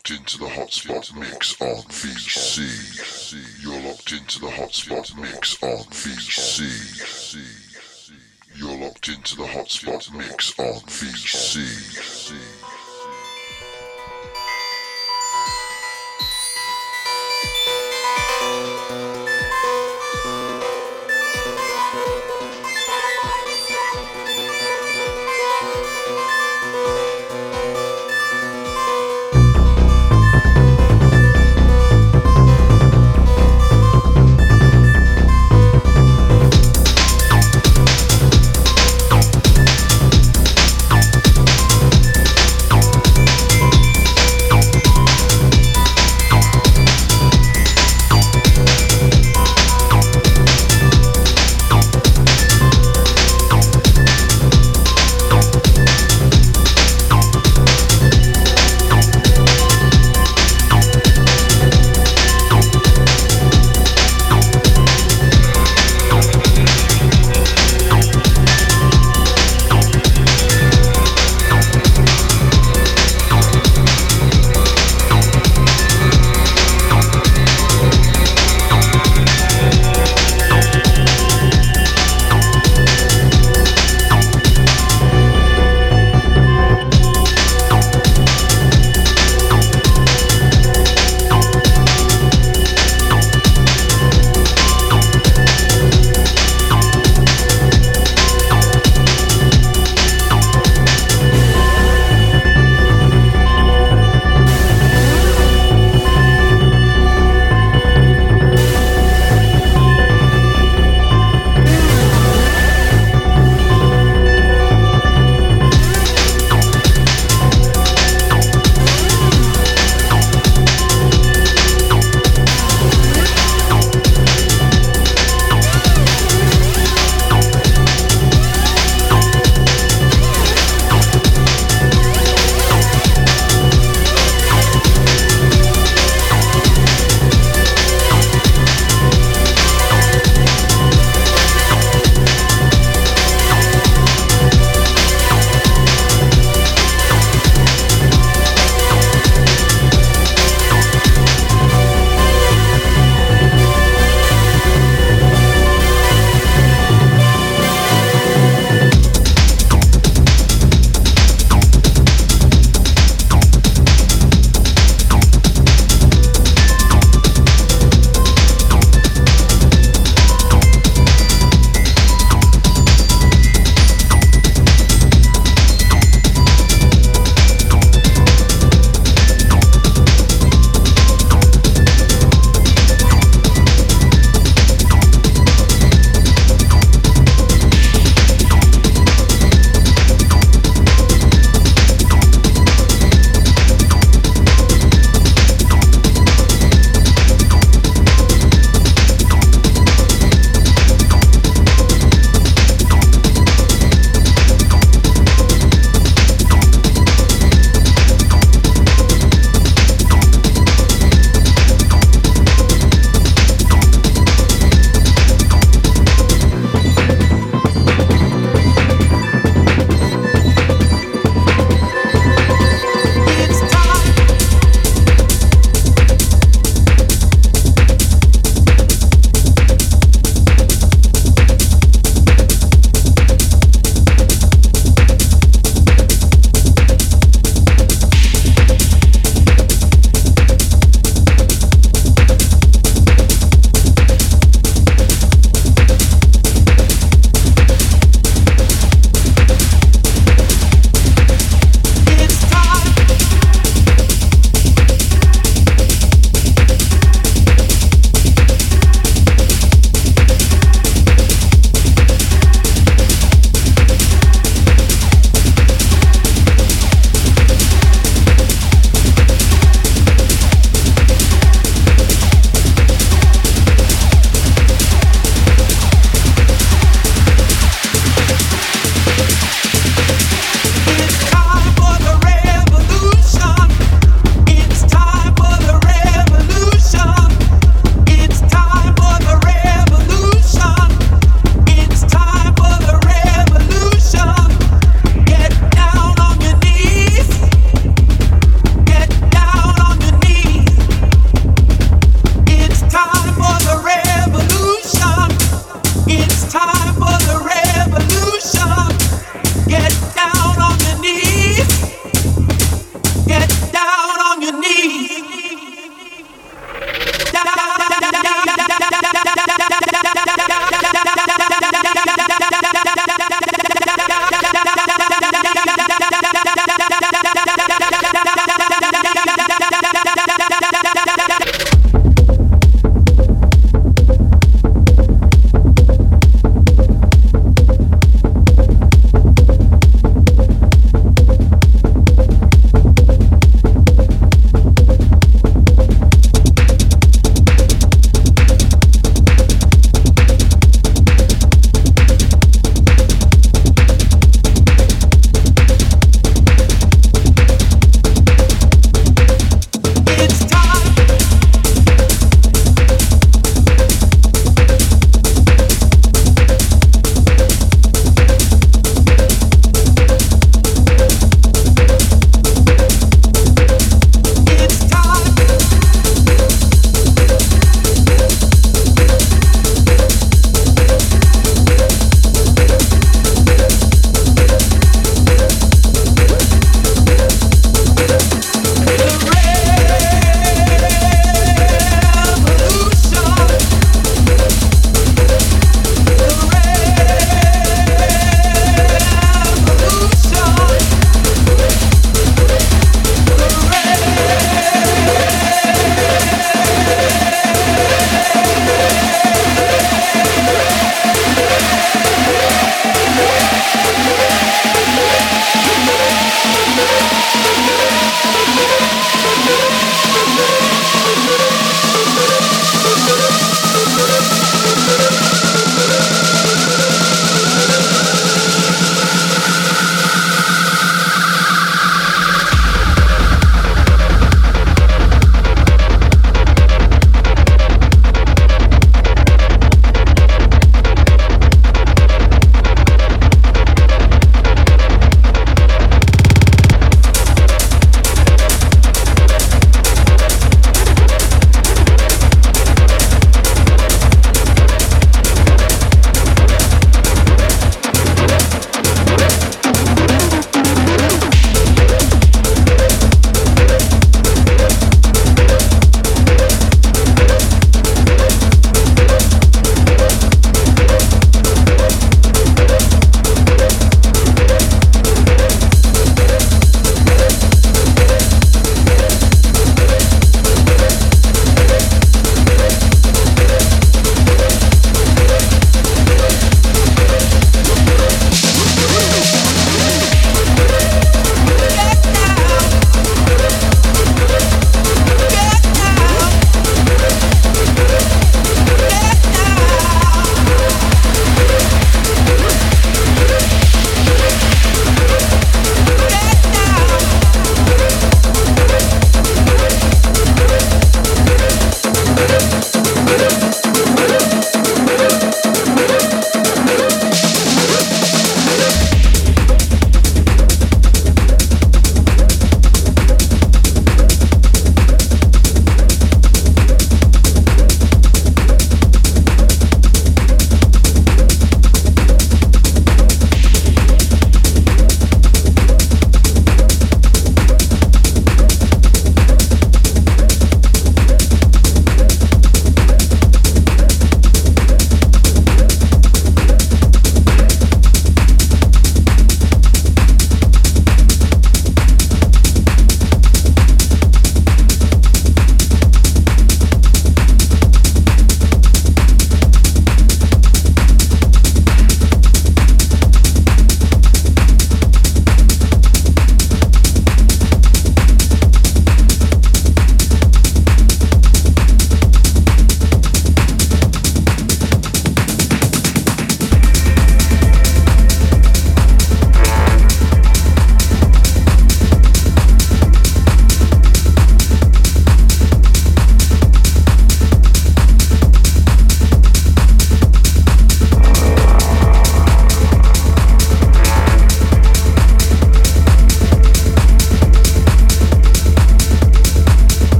locked into the hotspot mix on BC. You're locked into the hotspot mix on BC. You're locked into the hotspot mix on BC.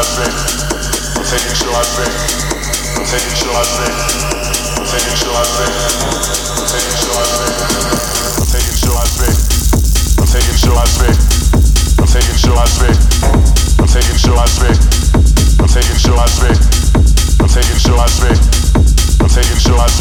I say? What thinking shall I say? What thinking shall I say? What thinking shall I say? What thinking shall I say? What thinking shall I say? What thinking shall I say? What thinking shall I say? What thinking shall I say? What thinking shall I say? What thinking shall I say? What thinking shall I say?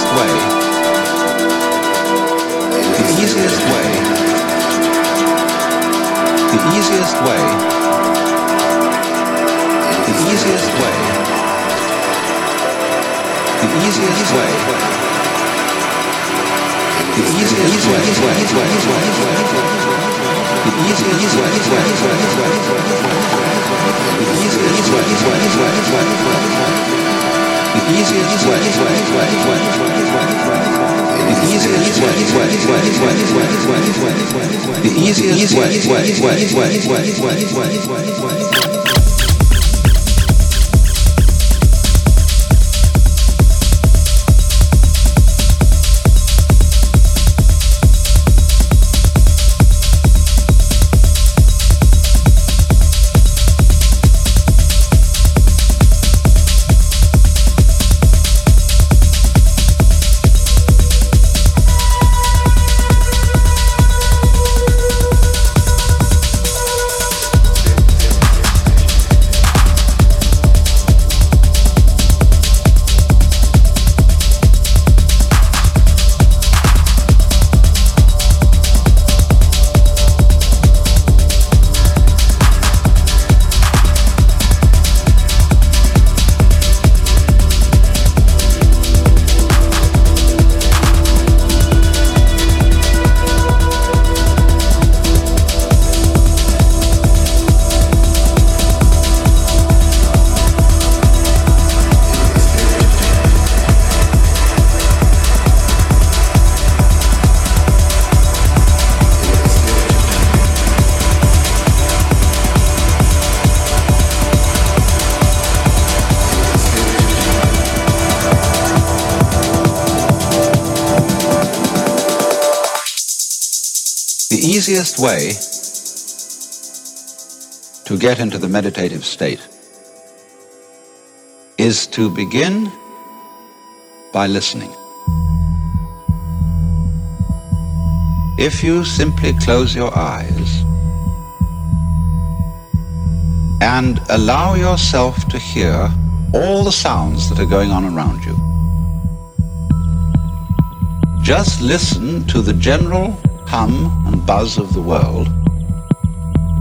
Easiest way, the easiest way, the easiest way, the easiest way, the easiest way, the easiest way, the easiest way, the easiest way, the easiest way, easiest way easiest way, the easiest way, the easiest way, the easiest way, to get into the meditative state is to begin by listening. If you simply close your eyes and allow yourself to hear all the sounds that are going on around you, just listen to the general hum buzz of the world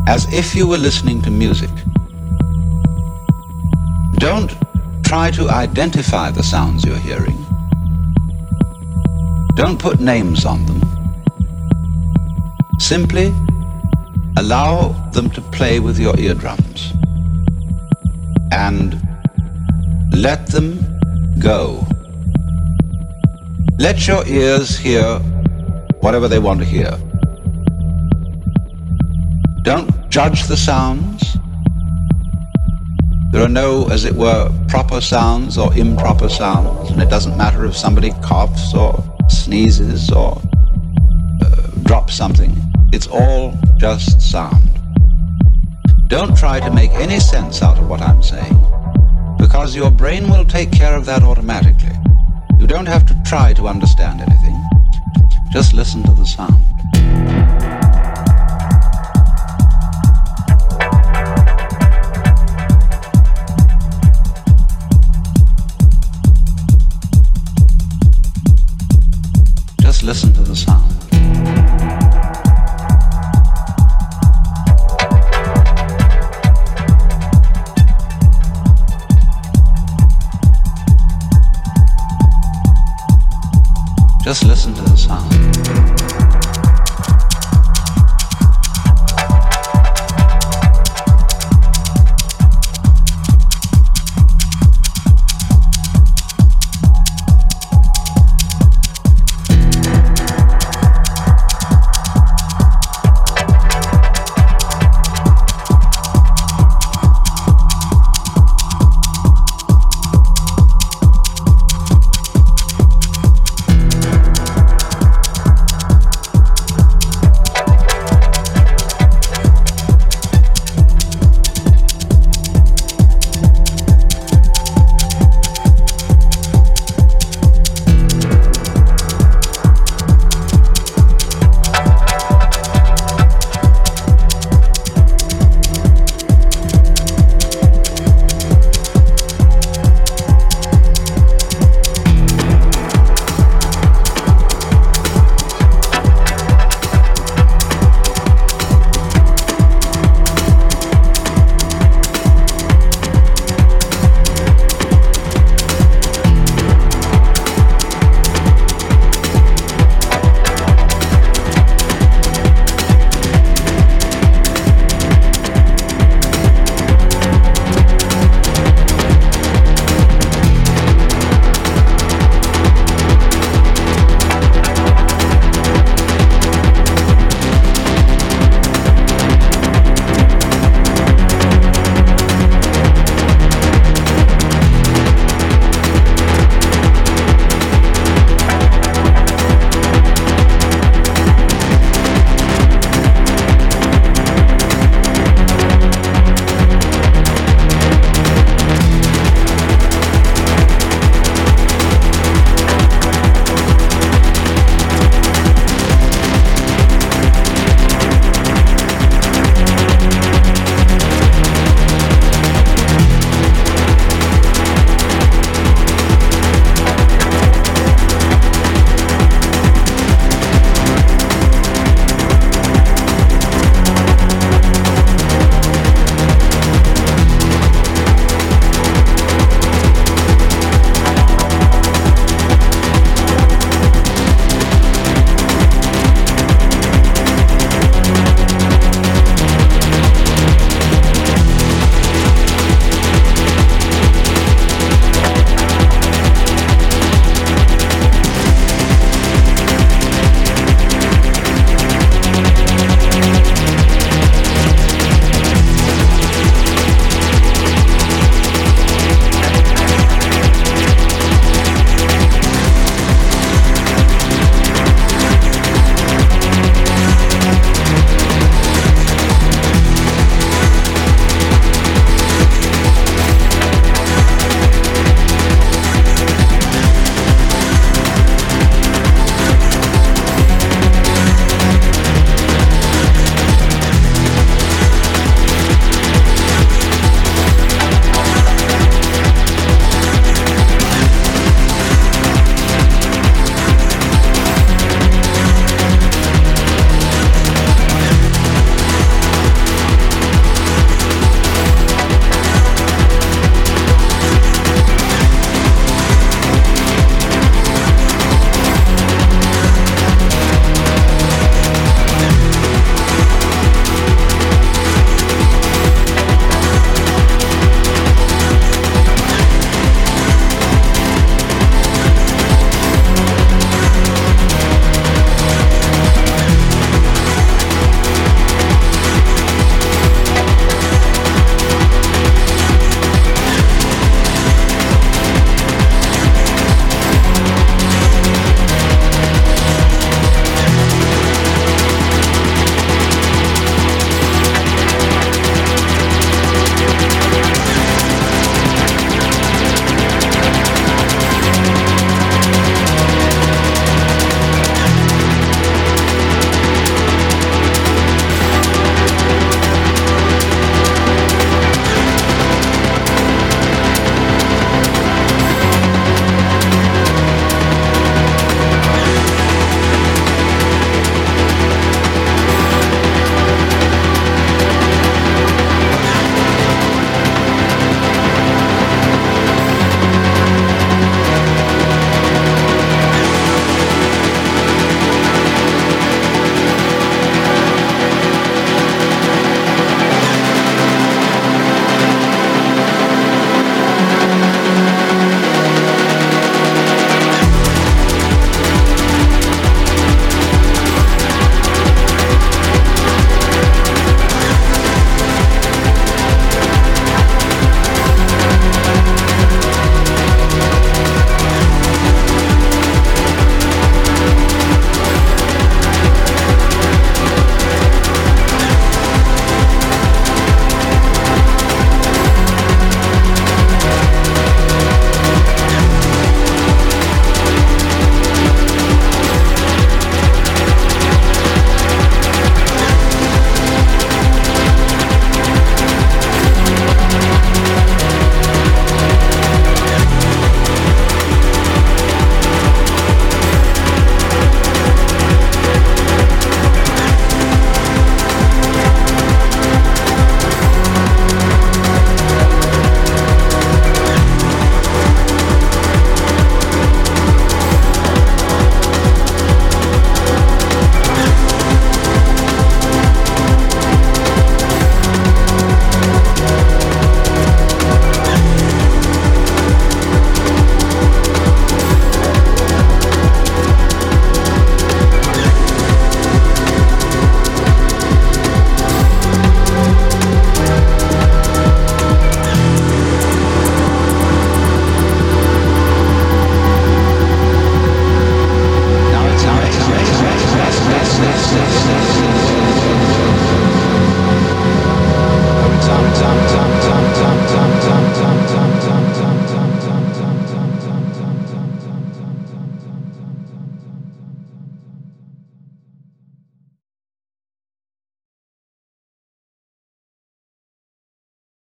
as if you were listening to music. Don't try to identify the sounds you're hearing. Don't put names on them. Simply allow them to play with your eardrums and let them go. Let your ears hear whatever they want to hear. Judge the sounds. There are no, as it were, proper sounds or improper sounds, and it doesn't matter if somebody coughs or sneezes or uh, drops something. It's all just sound. Don't try to make any sense out of what I'm saying, because your brain will take care of that automatically. You don't have to try to understand anything. Just listen to the sound.